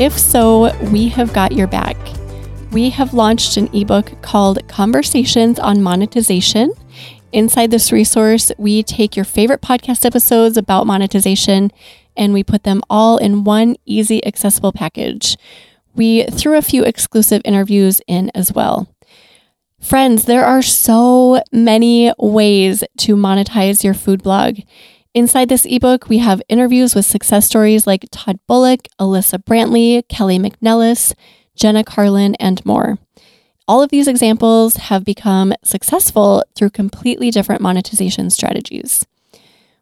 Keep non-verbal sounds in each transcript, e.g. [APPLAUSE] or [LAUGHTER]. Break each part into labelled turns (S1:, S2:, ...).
S1: If so, we have got your back. We have launched an ebook called Conversations on Monetization. Inside this resource, we take your favorite podcast episodes about monetization and we put them all in one easy, accessible package. We threw a few exclusive interviews in as well. Friends, there are so many ways to monetize your food blog. Inside this ebook, we have interviews with success stories like Todd Bullock, Alyssa Brantley, Kelly McNellis, Jenna Carlin, and more. All of these examples have become successful through completely different monetization strategies.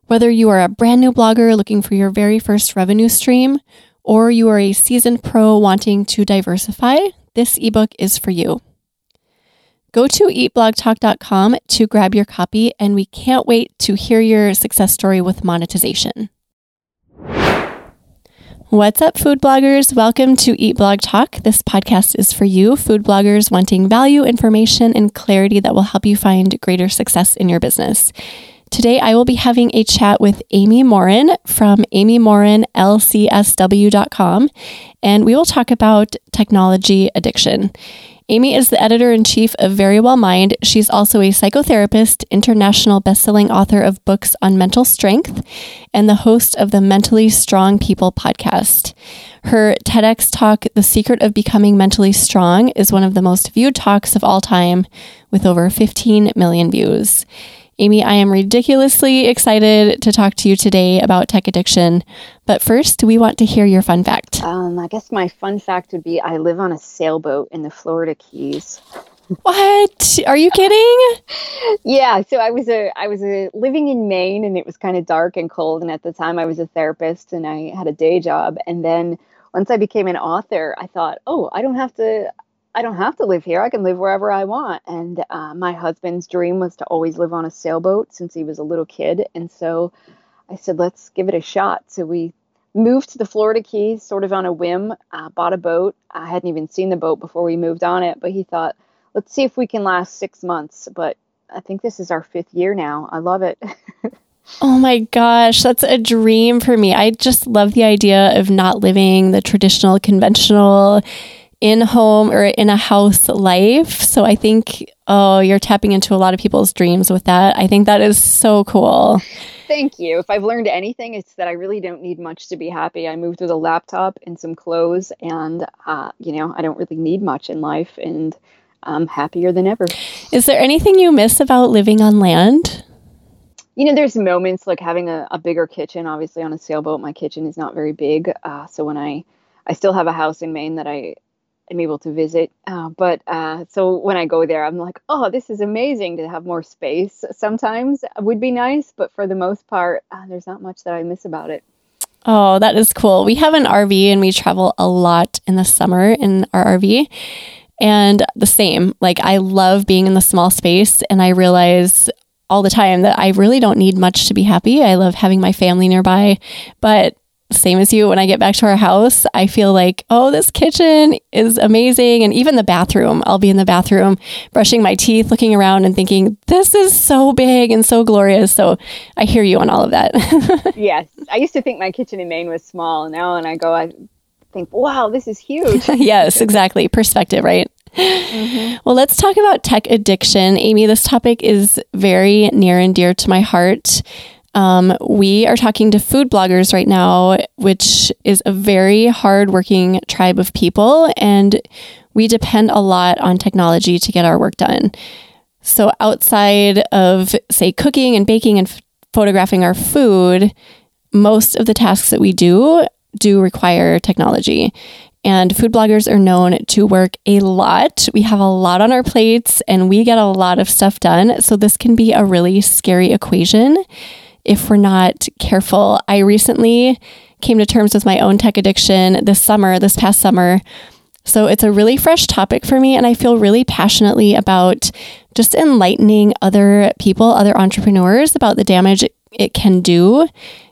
S1: Whether you are a brand new blogger looking for your very first revenue stream, or you are a seasoned pro wanting to diversify, this ebook is for you. Go to eatblogtalk.com to grab your copy, and we can't wait to hear your success story with monetization. What's up, food bloggers? Welcome to Eat Blog Talk. This podcast is for you, food bloggers wanting value, information, and clarity that will help you find greater success in your business. Today, I will be having a chat with Amy Morin from amymorinlcsw.com, and we will talk about technology addiction. Amy is the editor in chief of Verywell Mind. She's also a psychotherapist, international best-selling author of books on mental strength, and the host of the Mentally Strong People podcast. Her TEDx talk, The Secret of Becoming Mentally Strong, is one of the most viewed talks of all time with over 15 million views. Amy, I am ridiculously excited to talk to you today about tech addiction. But first, we want to hear your fun fact.
S2: Um, I guess my fun fact would be I live on a sailboat in the Florida Keys. [LAUGHS]
S1: What? Are you kidding?
S2: yeah, so I was a I was a living in Maine and it was kind of dark and cold and at the time I was a therapist and I had a day job and then once I became an author, I thought, "Oh, I don't have to I don't have to live here. I can live wherever I want. And uh, my husband's dream was to always live on a sailboat since he was a little kid. And so I said, let's give it a shot. So we moved to the Florida Keys sort of on a whim, uh, bought a boat. I hadn't even seen the boat before we moved on it, but he thought, let's see if we can last six months. But I think this is our fifth year now. I love it. [LAUGHS]
S1: Oh my gosh, that's a dream for me. I just love the idea of not living the traditional, conventional in home or in a house life. So I think, oh, you're tapping into a lot of people's dreams with that. I think that is so cool.
S2: Thank you. If I've learned anything, it's that I really don't need much to be happy. I moved with a laptop and some clothes, and, uh, you know, I don't really need much in life, and I'm happier than ever.
S1: Is there anything you miss about living on land?
S2: You know, there's moments like having a, a bigger kitchen. Obviously, on a sailboat, my kitchen is not very big. Uh, so when I I still have a house in Maine that I am able to visit. Uh, but uh, so when I go there, I'm like, oh, this is amazing to have more space. Sometimes would be nice, but for the most part, uh, there's not much that I miss about it.
S1: Oh, that is cool. We have an RV and we travel a lot in the summer in our RV. And the same, like I love being in the small space and I realize all the time that I really don't need much to be happy. I love having my family nearby, but same as you when I get back to our house, I feel like, oh, this kitchen is amazing. And even the bathroom, I'll be in the bathroom brushing my teeth, looking around and thinking, this is so big and so glorious. So I hear you on all of that. [LAUGHS]
S2: yes. I used to think my kitchen in Maine was small. Now when I go, I think, wow, this is huge. [LAUGHS]
S1: yes, exactly. Perspective, right? Mm-hmm. Well, let's talk about tech addiction. Amy, this topic is very near and dear to my heart. Um, we are talking to food bloggers right now, which is a very hardworking tribe of people, and we depend a lot on technology to get our work done. So, outside of, say, cooking and baking and f- photographing our food, most of the tasks that we do do require technology. And food bloggers are known to work a lot. We have a lot on our plates and we get a lot of stuff done. So, this can be a really scary equation if we're not careful. I recently came to terms with my own tech addiction this summer, this past summer. So it's a really fresh topic for me, and I feel really passionately about just enlightening other people, other entrepreneurs about the damage it can do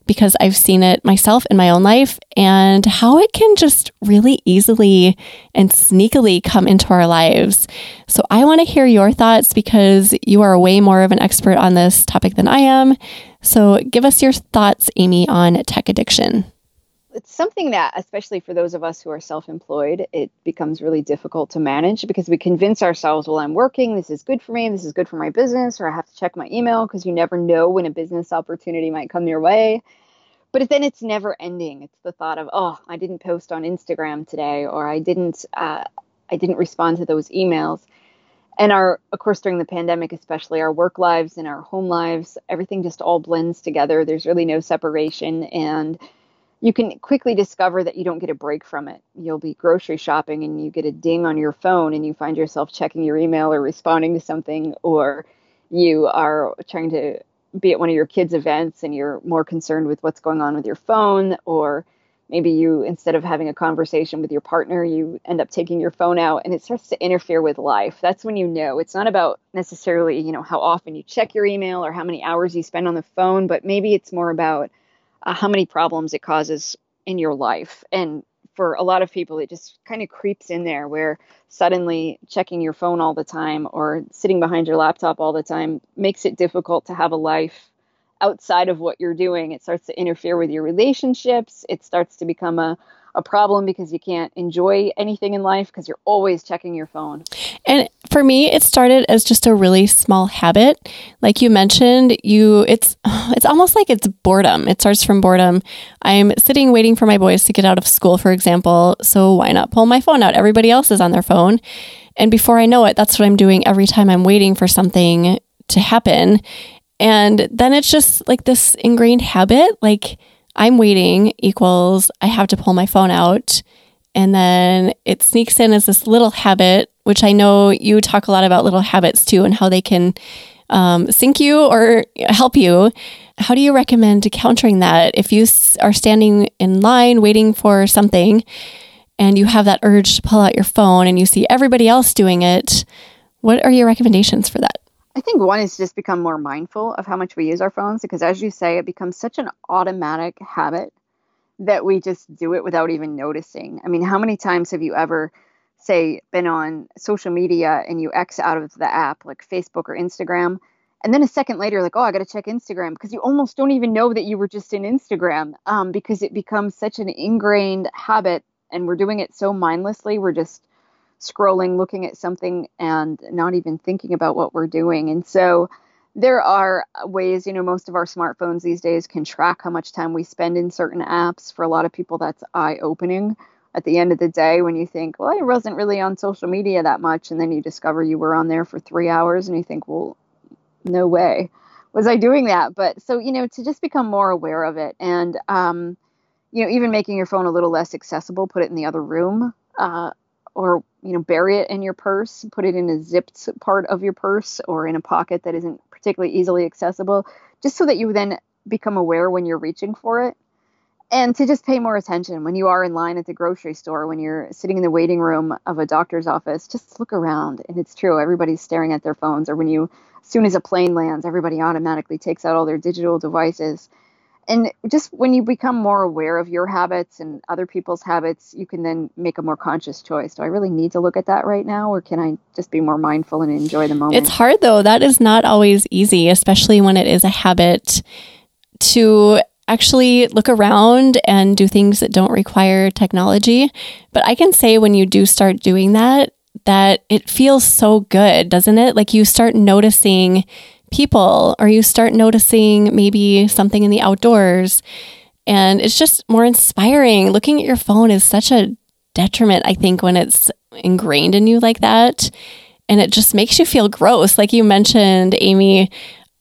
S1: because I've seen it myself in my own life and how it can just really easily and sneakily come into our lives. So I want to hear your thoughts because you are way more of an expert on this topic than I am. So give us your thoughts, Amy, on tech addiction
S2: it's something that especially for those of us who are self-employed it becomes really difficult to manage because we convince ourselves well i'm working this is good for me this is good for my business or i have to check my email because you never know when a business opportunity might come your way. But then it's never ending. It's the thought of oh i didn't post on instagram today or i didn't uh, i didn't respond to those emails. And our of course during the pandemic especially our work lives and our home lives everything just all blends together. There's really no separation. And you can quickly discover that you don't get a break from it. You'll be grocery shopping and you get a ding on your phone and you find yourself checking your email or responding to something, or you are trying to be at one of your kids' events and you're more concerned with what's going on with your phone, or maybe you, instead of having a conversation with your partner, you end up taking your phone out and it starts to interfere with life. That's when you know it's not about necessarily, you know, how often you check your email or how many hours you spend on the phone, but maybe it's more about uh, how many problems it causes in your life. And for a lot of people, it just kind of creeps in there where suddenly checking your phone all the time or sitting behind your laptop all the time makes it difficult to have a life outside of what you're doing. It starts to interfere with your relationships. It starts to become a, a problem because you can't enjoy anything in life because you're always checking your phone.
S1: And for me, it started as just a really small habit. Like you mentioned, you it's [SIGHS] it's almost like it's boredom. It starts from boredom. I'm sitting waiting for my boys to get out of school, for example, so why not pull my phone out? Everybody else is on their phone. And before I know it, that's what I'm doing every time I'm waiting for something to happen. And then it's just like this ingrained habit like I'm waiting equals I have to pull my phone out. And then it sneaks in as this little habit, which I know you talk a lot about little habits too and how they can um, sink you or help you. How do you recommend countering that if you are standing in line waiting for something and you have that urge to pull out your phone and you see everybody else doing it? What are your recommendations for that?
S2: I think one is just become more mindful of how much we use our phones because, as you say, it becomes such an automatic habit that we just do it without even noticing. I mean, how many times have you ever, say, been on social media and you X out of the app like Facebook or Instagram? And then a second later, like, oh, I got to check Instagram because you almost don't even know that you were just in Instagram um, because it becomes such an ingrained habit and we're doing it so mindlessly. We're just scrolling, looking at something, and not even thinking about what we're doing. And so there are ways, you know, most of our smartphones these days can track how much time we spend in certain apps. For a lot of people, that's eye opening. At the end of the day, when you think, well, I wasn't really on social media that much, and then you discover you were on there for three hours, and you think, well, no way was I doing that. But so, you know, to just become more aware of it and, um, you know, even making your phone a little less accessible, put it in the other room. Uh, or you know bury it in your purse put it in a zipped part of your purse or in a pocket that isn't particularly easily accessible just so that you then become aware when you're reaching for it and to just pay more attention when you are in line at the grocery store when you're sitting in the waiting room of a doctor's office just look around and it's true everybody's staring at their phones or when you as soon as a plane lands everybody automatically takes out all their digital devices and just when you become more aware of your habits and other people's habits, you can then make a more conscious choice. Do I really need to look at that right now, or can I just be more mindful and enjoy the moment?
S1: It's hard though. That is not always easy, especially when it is a habit to actually look around and do things that don't require technology. But I can say when you do start doing that, that it feels so good, doesn't it? Like you start noticing people or you start noticing maybe something in the outdoors and it's just more inspiring. Looking at your phone is such a detriment, I think, when it's ingrained in you like that. And it just makes you feel gross. Like you mentioned, Amy,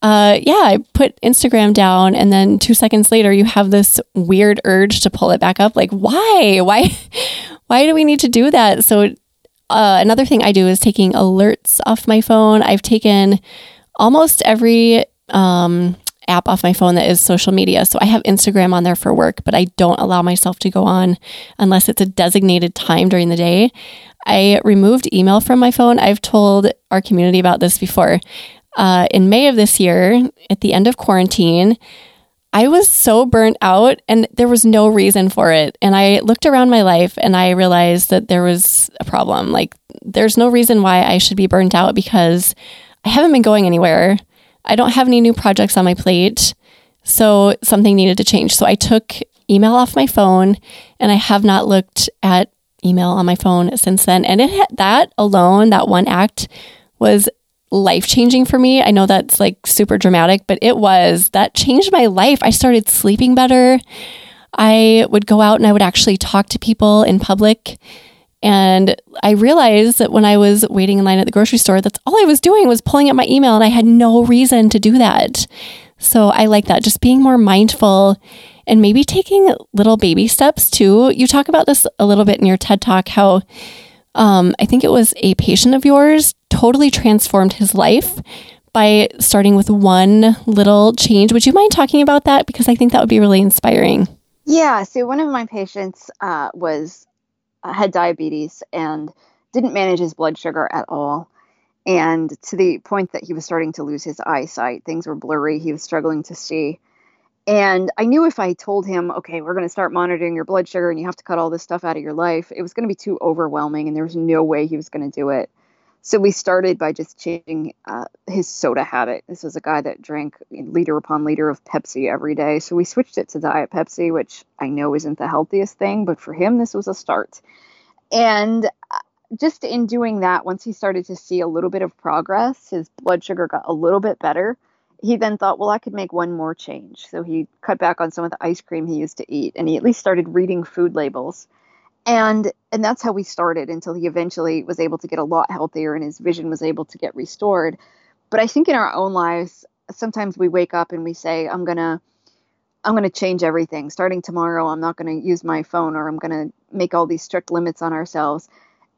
S1: uh, yeah, I put Instagram down, and then two seconds later, you have this weird urge to pull it back up. Like, why? Why? [LAUGHS] Why do we need to do that? So, uh, another thing I do is taking alerts off my phone. I've taken almost every um, app off my phone that is social media. So I have Instagram on there for work, but I don't allow myself to go on unless it's a designated time during the day. I removed email from my phone. I've told our community about this before. Uh, in May of this year, at the end of quarantine, I was so burnt out and there was no reason for it. And I looked around my life and I realized that there was a problem. Like, there's no reason why I should be burnt out because I haven't been going anywhere. I don't have any new projects on my plate. So something needed to change. So I took email off my phone and I have not looked at email on my phone since then. And it that alone, that one act was life changing for me. I know that's like super dramatic, but it was that changed my life. I started sleeping better. I would go out and I would actually talk to people in public. And I realized that when I was waiting in line at the grocery store, that's all I was doing was pulling up my email and I had no reason to do that. So I like that, just being more mindful and maybe taking little baby steps too. You talk about this a little bit in your TED talk, how um, I think it was a patient of yours totally transformed his life by starting with one little change. Would you mind talking about that? Because I think that would be really inspiring.
S2: Yeah. So one of my patients uh, was uh, had diabetes and didn't manage his blood sugar at all. And to the point that he was starting to lose his eyesight, things were blurry. He was struggling to see. And I knew if I told him, okay, we're going to start monitoring your blood sugar and you have to cut all this stuff out of your life, it was going to be too overwhelming and there was no way he was going to do it. So we started by just changing uh, his soda habit. This was a guy that drank liter upon liter of Pepsi every day. So we switched it to Diet Pepsi, which I know isn't the healthiest thing, but for him, this was a start. And uh, just in doing that, once he started to see a little bit of progress, his blood sugar got a little bit better. He then thought, well, I could make one more change. So he cut back on some of the ice cream he used to eat, and he at least started reading food labels. And and that's how we started until he eventually was able to get a lot healthier and his vision was able to get restored. But i think in our own lives sometimes we wake up and we say i'm to i'm to change everything. Starting tomorrow i'm not to use my phone or i'm to make all these strict limits on ourselves.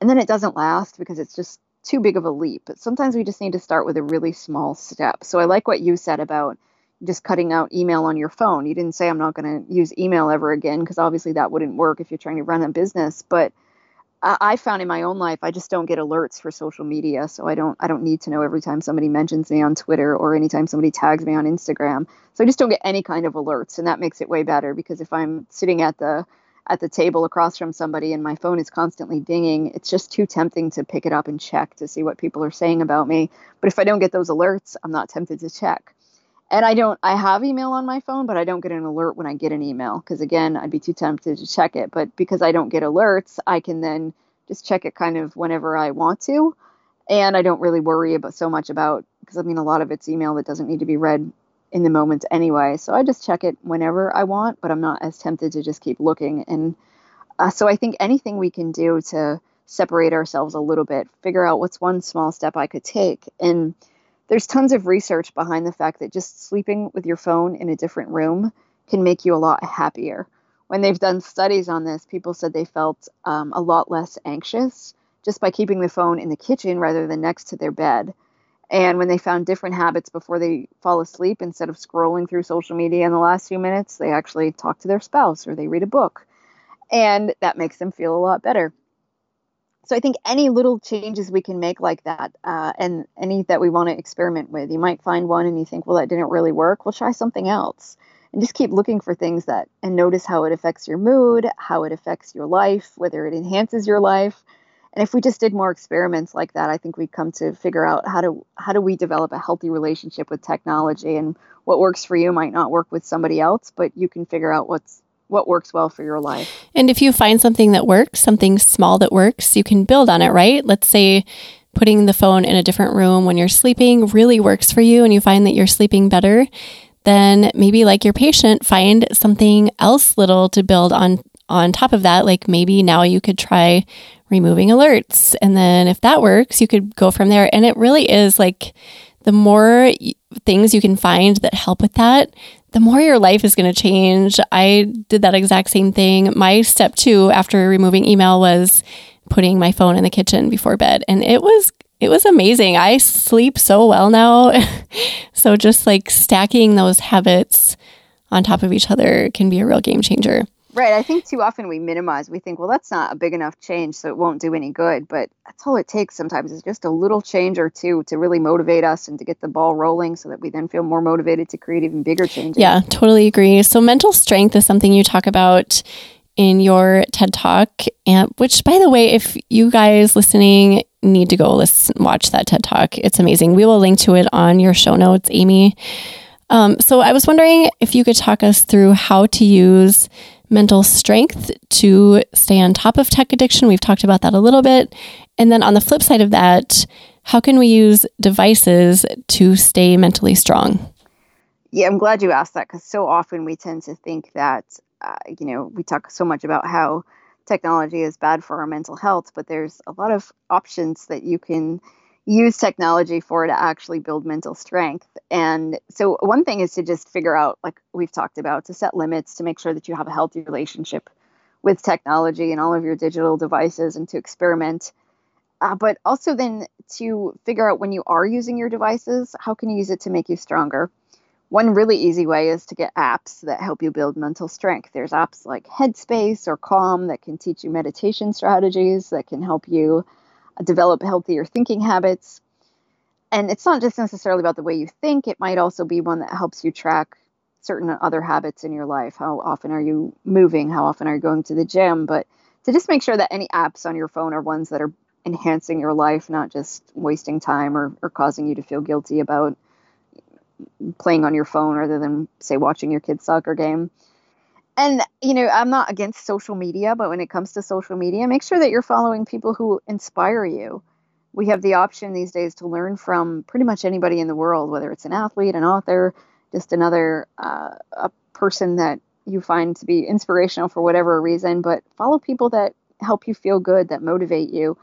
S2: And then it doesn't last because it's just too big of a leap but sometimes we just need to start with a really small step so i like what you said about just cutting out email on your phone. You didn't say I'm not going to use email ever again because obviously that wouldn't work if you're trying to run a business. But I, found in my own life I just don't get alerts for social media, so I don't I don't need to know every time somebody mentions me on Twitter or anytime somebody tags me on Instagram. So I just don't get any kind of alerts, and that makes it way better because if I'm sitting at the at the table across from somebody and my phone is constantly dinging, it's just too tempting to pick it up and check to see what people are saying about me. But if I don't get those alerts, I'm not tempted to check and I don't I have email on my phone, but I don't get an alert when I get an email because again, I'd be too tempted to check it, but because I don't get alerts, I can then just check it kind of whenever I want to. And I don't really worry about so much about because I mean a lot of it's email that doesn't need to be read in the moment anyway. So I just check it whenever I want, but I'm not as tempted to just keep looking and uh, so I think anything we can do to separate ourselves a little bit, figure out what's one small step I could take and there's tons of research behind the fact that just sleeping with your phone in a different room can make you a lot happier. When they've done studies on this, people said they felt um, a lot less anxious just by keeping the phone in the kitchen rather than next to their bed. And when they found different habits before they fall asleep, instead of scrolling through social media in the last few minutes, they actually talk to their spouse or they read a book. And that makes them feel a lot better so I think any little changes we can make like that, uh, and any that we want to experiment with, you might find one and you think, well, that didn't really work. We'll try something else, and just keep looking for things that, and notice how it affects your mood, how it affects your life, whether it enhances your life. And if we just did more experiments like that, I think we'd come to figure out how to how do we develop a healthy relationship with technology, and what works for you might not work with somebody else, but you can figure out what's what works well for your life.
S1: And if you find something that works, something small that works, you can build on it, right? Let's say putting the phone in a different room when you're sleeping really works for you and you find that you're sleeping better, then maybe like your patient find something else little to build on on top of that. Like maybe now you could try removing alerts and then if that works, you could go from there and it really is like the more things you can find that help with that, the more your life is going to change. I did that exact same thing. My step two after removing email was putting my phone in the kitchen before bed. And it was it was amazing. I sleep so well now. [LAUGHS] so just like stacking those habits on top of each other can be a real game changer.
S2: Right. I think too often we minimize. We think, well, that's not a big enough change, so it won't do any good. But that's all it takes sometimes is just a little change or two to really motivate us and to get the ball rolling so that we then feel more motivated to create even bigger changes.
S1: Yeah, totally agree. So, mental strength is something you talk about in your TED Talk, and which, by the way, if you guys listening need to go listen, watch that TED Talk, it's amazing. We will link to it on your show notes, Amy. Um, so, I was wondering if you could talk us through how to use mental strength to stay on top of tech addiction. We've talked about that a little bit. And then on the flip side of that, how can we use devices to stay mentally strong?
S2: Yeah, I'm glad you asked that because so often we tend to think that, uh, you know, we talk so much about how technology is bad for our mental health, but there's a lot of options that you can use technology for to actually build mental strength. And so, one thing is to just figure out, like we've talked about, to set limits to make sure that you have a healthy relationship with technology and all of your digital devices and to experiment. Uh, but also, then to figure out when you are using your devices, how can you use it to make you stronger? One really easy way is to get apps that help you build mental strength. There's apps like Headspace or Calm that can teach you meditation strategies that can help you develop healthier thinking habits. And it's not just necessarily about the way you think, it might also be one that helps you track certain other habits in your life. How often are you moving? How often are you going to the gym? But to just make sure that any apps on your phone are ones that are enhancing your life, not just wasting time or, or causing you to feel guilty about playing on your phone rather than, say, watching your kid's soccer game and you know i'm not against social media but when it comes to social media make sure that you're following people who inspire you. We have the option these days to learn from pretty much anybody in the world whether it's an athlete an author just another uh, a person that you find to be inspirational for whatever reason. But follow people that help you feel good that motivate you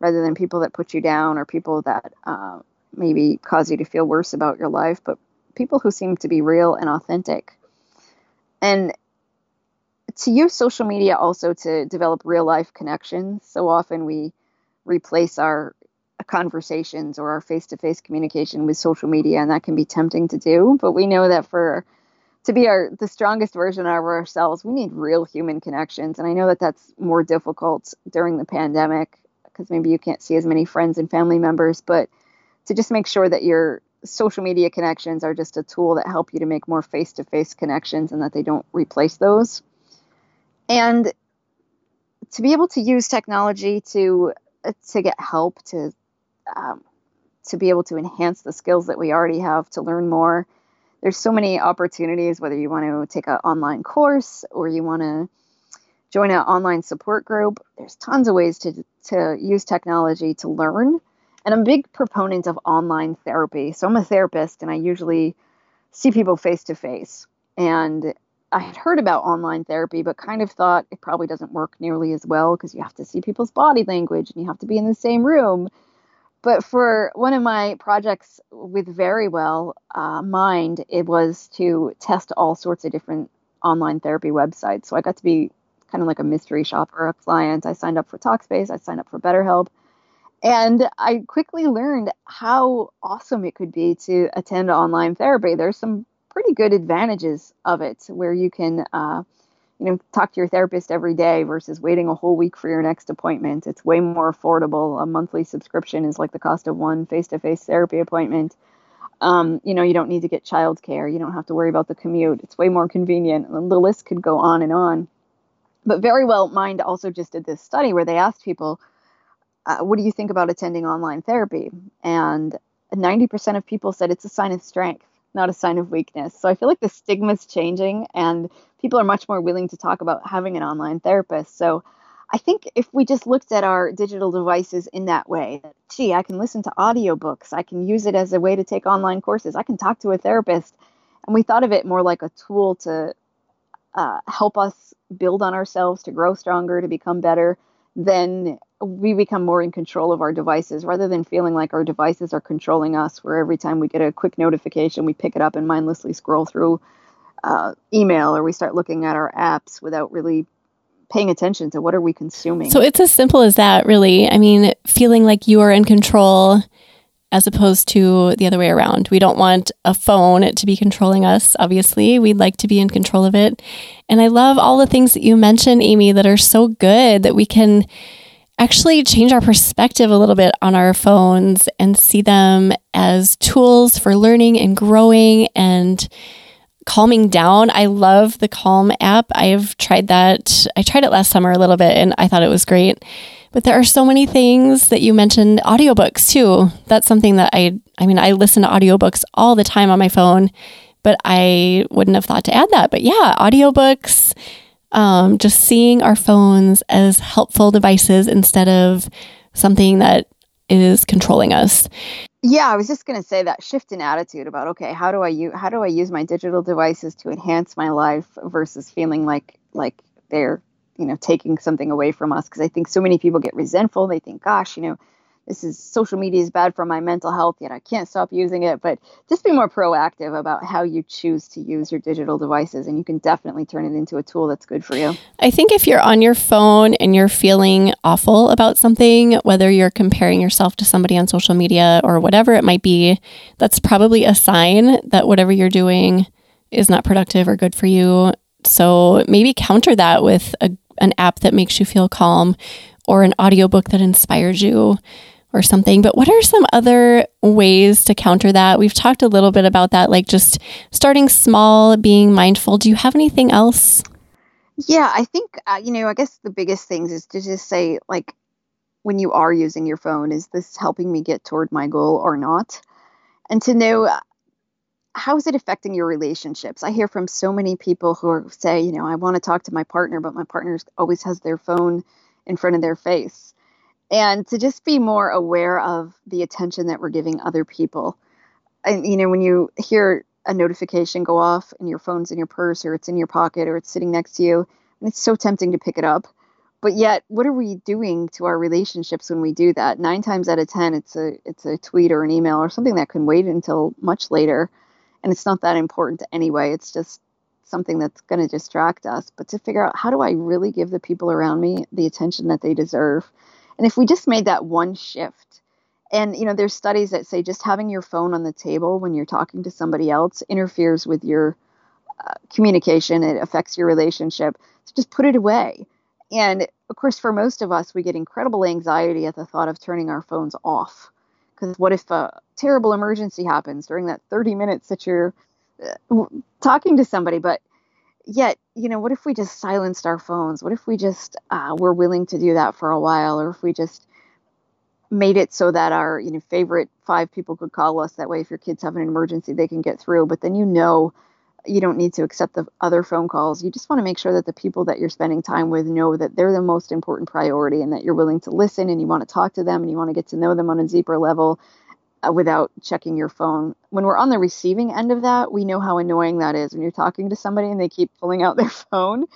S2: rather than people that put you down or people that uh, maybe cause you to feel worse about your life but people who seem to be real and authentic. And to use social media also to develop real life connections. So often we replace our conversations or our face to face communication with social media, and that can be tempting to do. But we know that for to be our the strongest version of ourselves, we need real human connections. And I know that that's more difficult during the pandemic because maybe you can't see as many friends and family members, but to just make sure that your social media connections are just a tool that help you to make more face to face connections and that they don't replace those and to be able to use technology to to get help to um, to be able to enhance the skills that we already have to learn more there's so many opportunities whether you want to take an online course or you want to join an online support group there's tons of ways to to use technology to learn. And i'm a big proponent of online therapy. So i'm a therapist and i usually see people face to face. And I had heard about online therapy, but kind of thought it probably doesn't work nearly as well because you have to see people's body language and you have to be in the same room. But for one of my projects with Verywell uh, Mind, it was to test all sorts of different online therapy websites. So I got to be kind of like a mystery shopper, a client. I signed up for Talkspace, I signed up for BetterHelp. And I quickly learned how awesome it could be to attend online therapy. There's some pretty good advantages of it where you can uh, you know talk to your therapist every day versus waiting a whole week for your next appointment. It's way more affordable. A monthly subscription is like the cost of one face-to-face therapy appointment. Um, you know you don't need to get childcare. You don't have to worry about the commute. It's way more convenient. The list could go on and on. But Verywell Mind also just did this study where they asked people uh, what do you think about attending online therapy? And 90% of people said it's a sign of strength not a sign of weakness. So I feel like the stigma is changing and people are much more willing to talk about having an online therapist. So I think if we just looked at our digital devices in that way, gee, I can listen to audiobooks, I can use it as a way to take online courses, I can talk to a therapist. And we thought of it more like a tool to uh, help us build on ourselves, to grow stronger, to become better, then we become more in control of our devices rather than feeling like our devices are controlling us, where every time we get a quick notification, we pick it up and mindlessly scroll through uh, email or we start looking at our apps without really paying attention to what are we consuming.
S1: So it's as simple as that, really. I mean, feeling like you are in control as opposed to the other way around. We don't want a phone to be controlling us, obviously. We'd like to be in control of it. And I love all the things that you mentioned, Amy, that are so good that we can actually change our perspective a little bit on our phones and see them as tools for learning and growing and calming down. I love the Calm app. I've tried that. I tried it last summer a little bit and I thought it was great. But there are so many things that you mentioned audiobooks too. That's something that I I mean I listen to audiobooks all the time on my phone, but I wouldn't have thought to add that. But yeah, audiobooks um, just seeing our phones as helpful devices instead of something that is controlling us.
S2: Yeah, I was just going to say that shift in attitude about okay, how do I use how do I use my digital devices to enhance my life versus feeling like like they're you know taking something away from us because I think so many people get resentful. They think, gosh, you know, this is social media is bad for my mental health yet i can't stop using it. But just be more proactive about how you choose to use your digital devices and you can definitely turn it into a tool that's good for you.
S1: I think if you're on your phone and you're feeling awful about something whether you're comparing yourself to somebody on social media or whatever it might be that's probably a sign that whatever you're doing is not productive or good for you. So maybe counter that with a, an app that makes you feel calm or an audiobook that inspires you or something. But what are some other ways to counter that? We've talked a little bit about that, like just starting small, being mindful. Do you have anything else?
S2: Yeah, I think, uh, you know, I guess the biggest things is to just say, like, when you are using your phone, is this helping me get toward my goal or not? And to know how is it affecting your relationships? I hear from so many people who are, say, you know, I want to talk to my partner, but my partner always has their phone in front of their face and to just be more aware of the attention that we're giving other people. And you know, when you hear a notification go off and your phone's in your purse or it's in your pocket or it's sitting next to you, and it's so tempting to pick it up. But yet, what are we doing to our relationships when we do that? Nine times out of ten, it's a it's a tweet or an email or something that can wait until much later, and it's not that important anyway. It's just something that's going to distract us. But to figure out how do I really give the people around me the attention that they deserve, and if we just made that one shift, and you know, there's studies that say just having your phone on the table when you're talking to somebody else interferes with your uh, communication. It affects your relationship. So just put it away. And of course, for most of us, we get incredible anxiety at the thought of turning our phones off. Because what if a terrible emergency happens during that 30 minutes that you're uh, talking to somebody? But yet, you know, what if we just silenced our phones? What if we just uh, were willing to do that for a while, or if we just made it so that our you know favorite five people could call us that way if your kids have an emergency they can get through but then you know you don't need to accept the other phone calls you just want to make sure that the people that you're spending time with know that they're the most important priority and that you're willing to listen and you want to talk to them and you want to get to know them on a deeper level uh, without checking your phone. When we're on the receiving end of that, we know how annoying that is when you're talking to somebody and they keep pulling out their [LAUGHS] phone,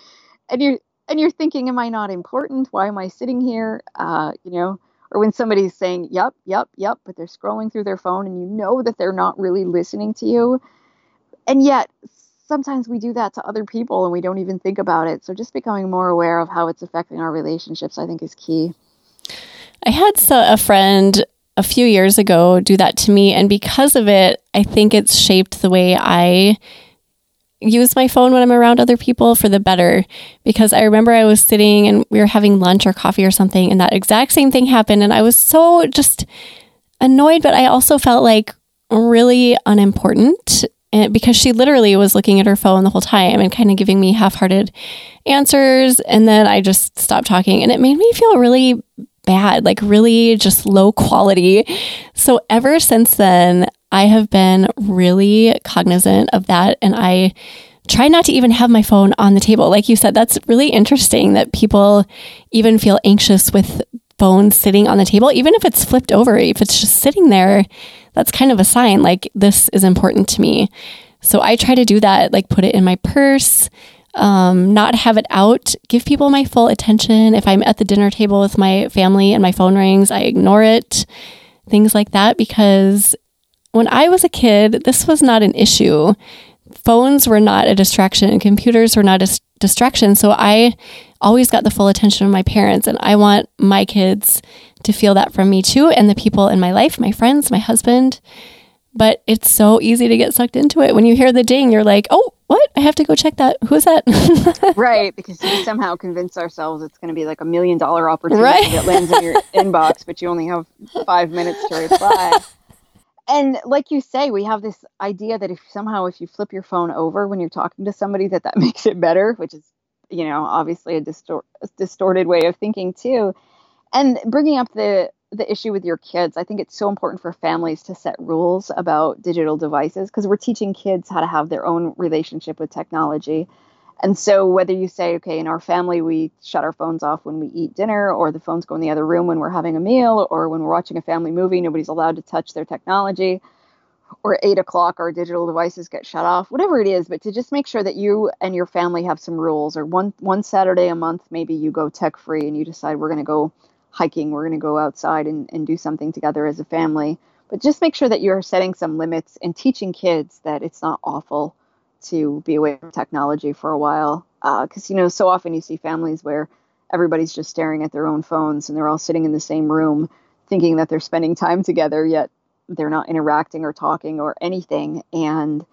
S2: and you're and you're thinking, "Am I not important? Why am I sitting here?" Uh, you know, or when somebody's saying, "Yep, yep, yep," but they're scrolling through their phone, and you know that they're not really listening to you, and yet sometimes we do that to other people and we don't even think about it. So just becoming more aware of how it's affecting our relationships, I think, is key.
S1: I had a friend a few years ago do that to me. And because of it, I think it's shaped the way I use my phone when I'm around other people for the better. Because I remember I was sitting and we were having lunch or coffee or something, and that exact same thing happened. And I was so just annoyed, but I also felt like really unimportant eh, because she literally was looking at her phone the whole time and kind of giving me half hearted answers. And then I just stopped talking, and it made me feel really bad, like really just low quality. So ever since then, I have been really cognizant of that and I try not to even have my phone on the table. Like you said, that's really interesting that people even feel anxious with phones sitting on the table, even if it's flipped over, if it's just sitting there, that's kind of a sign like this is important to me. So I try to do that, like put it in my purse, um, not have it out, give people my full attention. If I'm at the dinner table with my family and my phone rings, I ignore it, things like that. Because when I was a kid, this was not an issue. Phones were not a distraction computers were not a distraction. So I always got the full attention of my parents. And I want my kids to feel that from me too, and the people in my life, my friends, my husband. But it's so easy to get sucked into it. When you hear the ding, you're like, oh, what? I have to go check that. Who's that? [LAUGHS]
S2: right, because we somehow convince ourselves it's going to be like a million dollar opportunity right. that lands in your [LAUGHS] inbox, but you only have five minutes to reply. And like you say, we have this idea that if somehow if you flip your phone over when you're talking to somebody, that that [LAUGHS] makes it better, which is, you know, obviously a, distor- a distorted way of thinking too. And bringing up the the issue with your kids, I think it's so important for families to set rules about digital devices because we're teaching kids how to have their own relationship with technology. And so, whether you say, okay, in our family, we shut our phones off when we eat dinner, or the phones go in the other room when we're having a meal, or when we're watching a family movie, nobody's allowed to touch their technology, or eight o'clock, our digital devices get shut off, whatever it is, but to just make sure that you and your family have some rules, or one, one Saturday a month, maybe you go tech free and you decide we're going to go hiking, we're going to go outside and, and do something together as a family. But just make sure that you're setting some limits and teaching kids that it's not awful to be away from technology for a while. Because, uh, you know, so often you see families where everybody's just staring at their own phones and they're all sitting in the same room thinking that they're spending time together, yet they're not interacting or talking or anything. And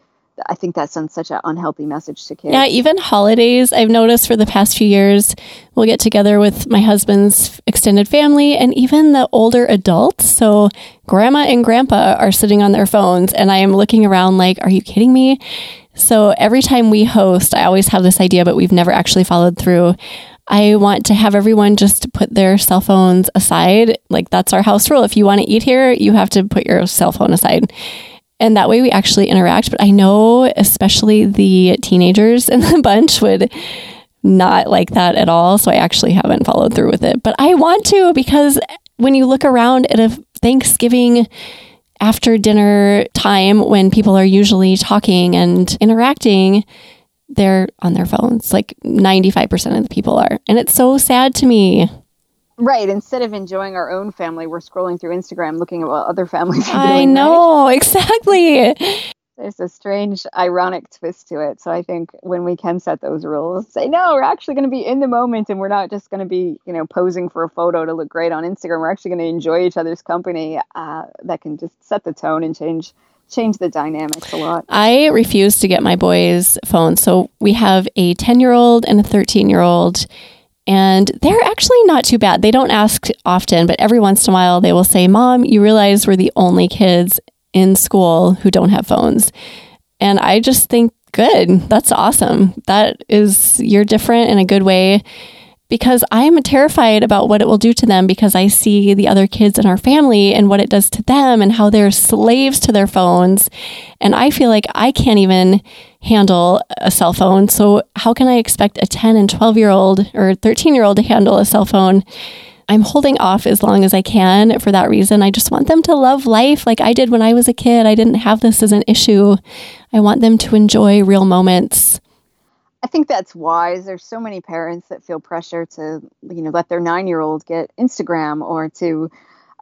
S2: I think that sends such an unhealthy message to kids.
S1: Yeah, even holidays, I've noticed for the past few years, we'll get together with my husband's extended family and even the older adults. So, grandma and grandpa are sitting on their phones, and I am looking around like, are you kidding me? So, every time we host, I always have this idea, but we've never actually followed through. I want to have everyone just put their cell phones aside. Like, that's our house rule. If you want to eat here, you have to put your cell phone aside and that way we actually interact. But I know, especially the teenagers in [LAUGHS] the bunch would not like that at all. So I actually haven't followed through with it. But I want to because when you look around at a Thanksgiving after dinner time when people are usually talking and interacting, they're on their phones. Like 95% of the people are. And it's so sad to me.
S2: Right. Instead of enjoying our own family, we're scrolling through Instagram looking at what other families are
S1: doing.
S2: I
S1: know, right? [LAUGHS] exactly.
S2: There's a strange, ironic twist to it. So I think when we can set those rules, say, no, we're actually going to be in the moment and we're not just going to be, you know, posing for a photo to look great on Instagram. We're actually going to enjoy each other's company. Uh, that can just set the tone and change change the dynamics a lot.
S1: I refuse to get my boys' phones. So we have a 10 year old and a 13 year old and they're actually not too bad. They don't ask often, but every once in a while they will say, Mom, you realize we're the only kids in school who don't have phones. And I just think, good. That's awesome. That is, you're different in a good way because I am terrified about what it will do to them because I see the other kids in our family and what it does to them and how they're slaves to their phones. And I feel like I can't even handle a cell phone. So, how can I expect a 10 and 12 year old or 13 year old to handle a cell phone? I'm holding off as long as I can for that reason. I just want them to love life like I did when I was a kid. I didn't have this as an issue. I want them to enjoy real moments.
S2: I think that's wise. There's so many parents that feel pressure to, you know, let their nine year old get Instagram or to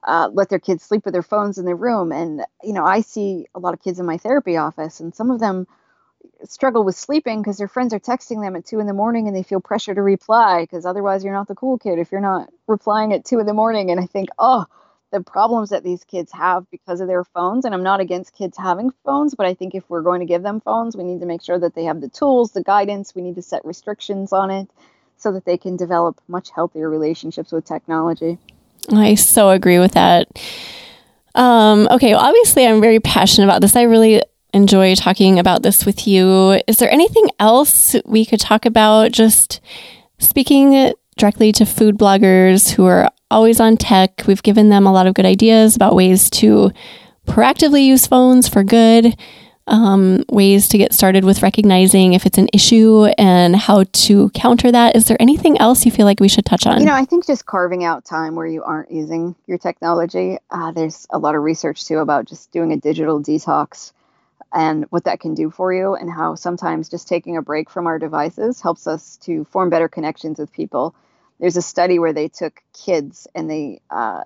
S2: uh, let their kids sleep with their phones in their room. And, you know, I see a lot of kids in my therapy office, and some of them struggle with sleeping because their friends are texting them at two in the morning and they feel pressure to reply because otherwise you're not the cool kid if you're not replying at two in the morning. And I think, oh, the problems that these kids have because of their phones. And I'm not against kids having phones, but I think if we're going to give them phones, we need to make sure that they have the tools, the guidance. We need to set restrictions on it so that they can develop much healthier relationships with technology.
S1: I so agree with that. Um, okay, well, obviously, I'm very passionate about this. I really enjoy talking about this with you. Is there anything else we could talk about? Just speaking directly to food bloggers who are always on tech. We've given them a lot of good ideas about ways to proactively use phones for good, um, ways to get started with recognizing if it's an issue and how to counter that. Is there anything else you feel like we should touch on?
S2: You know, I think just carving out time where you aren't using your technology. Uh, there's a lot of research too about just doing a digital detox and what that can do for you, and how sometimes just taking a break from our devices helps us to form better connections with people there's a study where they took kids and they uh,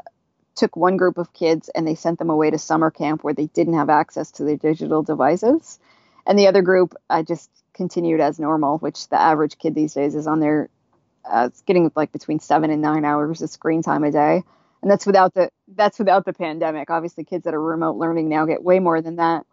S2: took one group of kids and they sent them away to summer camp where they didn't have access to their digital devices, and the other group uh, just continued as normal, which the average kid these days is on their uh, it's getting like between seven and nine hours of screen time a day, and that's without the that's without the pandemic. Obviously, kids that are remote learning now get way more than that.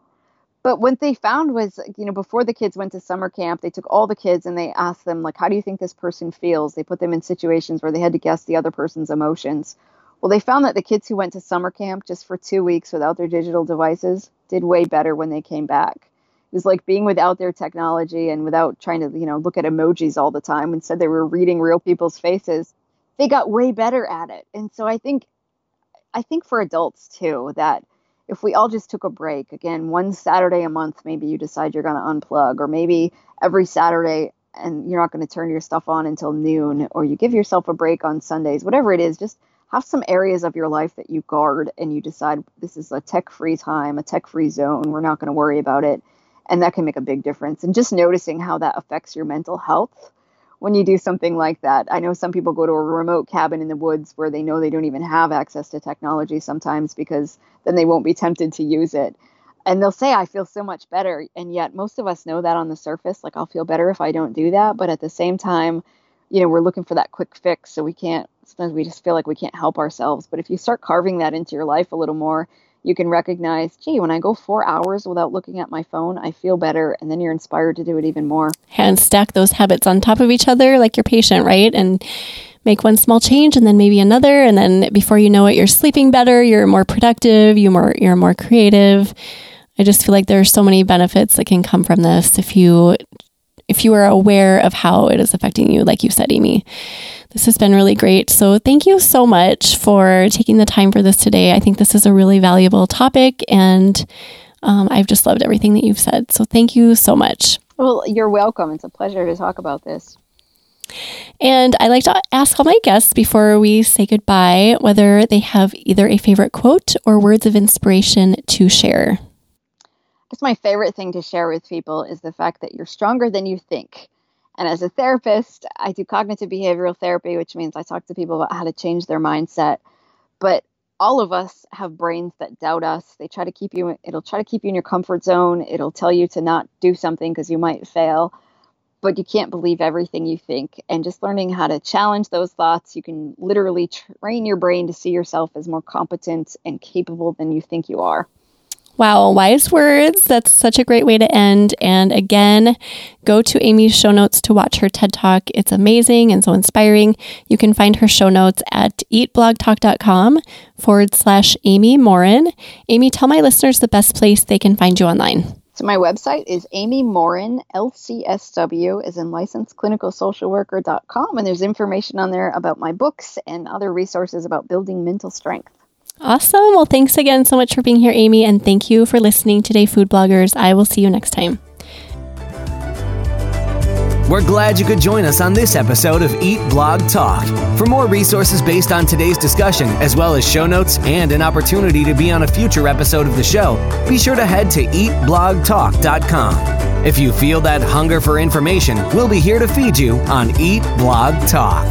S2: But what they found was, you know, before the kids went to summer camp, they took all the kids and they asked them, like, how do you think this person feels? They put them in situations where they had to guess the other person's emotions. Well, they found that the kids who went to summer camp just for two weeks without their digital devices did way better when they came back. It was like being without their technology and without trying to, you know, look at emojis all the time. Instead, they were reading real people's faces. They got way better at it. And so I think, I think for adults too, that if we all just took a break, again, one Saturday a month, maybe you decide you're going to unplug, or maybe every Saturday and you're not going to turn your stuff on until noon, or you give yourself a break on Sundays, whatever it is, just have some areas of your life that you guard and you decide this is a tech free time, a tech free zone. We're not going to worry about it. And that can make a big difference. And just noticing how that affects your mental health when you do something like that. I know some people go to a remote cabin in the woods where they know they don't even have access to technology sometimes because then they won't be tempted to use it. And they'll say, I feel so much better. And yet, most of us know that on the surface, like, I'll feel better if I don't do that. But at the same time, you know, we're looking for that quick fix. So we can't, sometimes we just feel like we can't help ourselves. But if you start carving that into your life a little more, you can recognize, gee, when I go four hours without looking at my phone, I feel better. And then you're inspired to do it even more.
S1: And stack those habits on top of each other like you're patient, right? And make one small change and then maybe another. And then before you know it, you're sleeping better, you're more productive, you're more, you're more creative. I just feel like there are so many benefits that can come from this if you if you are aware of how it is affecting you, like you said, Amy. This has been really great. So, thank you so much for taking the time for this today. I think this is a really valuable topic, and um, I've just loved everything that you've said. So, thank you so much.
S2: Well, you're welcome. It's a pleasure to talk about this.
S1: And I like to ask all my guests before we say goodbye whether they have either a favorite quote or words of inspiration to share
S2: guess my favorite thing to share with people is the fact that you're stronger than you think. And as a therapist, I do cognitive behavioral therapy, which means I talk to people about how to change their mindset. But all of us have brains that doubt us. They try to keep you, it'll try to keep you in your comfort zone. It'll tell you to not do something because you might fail, but you can't believe everything you think. And just learning how to challenge those thoughts, you can literally train your brain to see yourself as more competent and capable than you think you are.
S1: Wow, wise words. That's such a great way to end. And again, go to Amy's show notes to watch her TED Talk. It's amazing and so inspiring. You can find her show notes at eatblogtalk.com forward slash Amy Morin. Amy, tell my listeners the best place they can find you online.
S2: So my website is Amy Morin, LCSW, is in licensed clinical social worker.com. And there's information on there about my books and other resources about building mental strength.
S1: Awesome. Well, thanks again so much for being here, Amy, and thank you for listening today, food bloggers. I will see you next time.
S3: We're glad you could join us on this episode of Eat Blog Talk. For more resources based on today's discussion, as well as show notes and an opportunity to be on a future episode of the show, be sure to head to eatblogtalk.com. If you feel that hunger for information, we'll be here to feed you on Eat Blog Talk.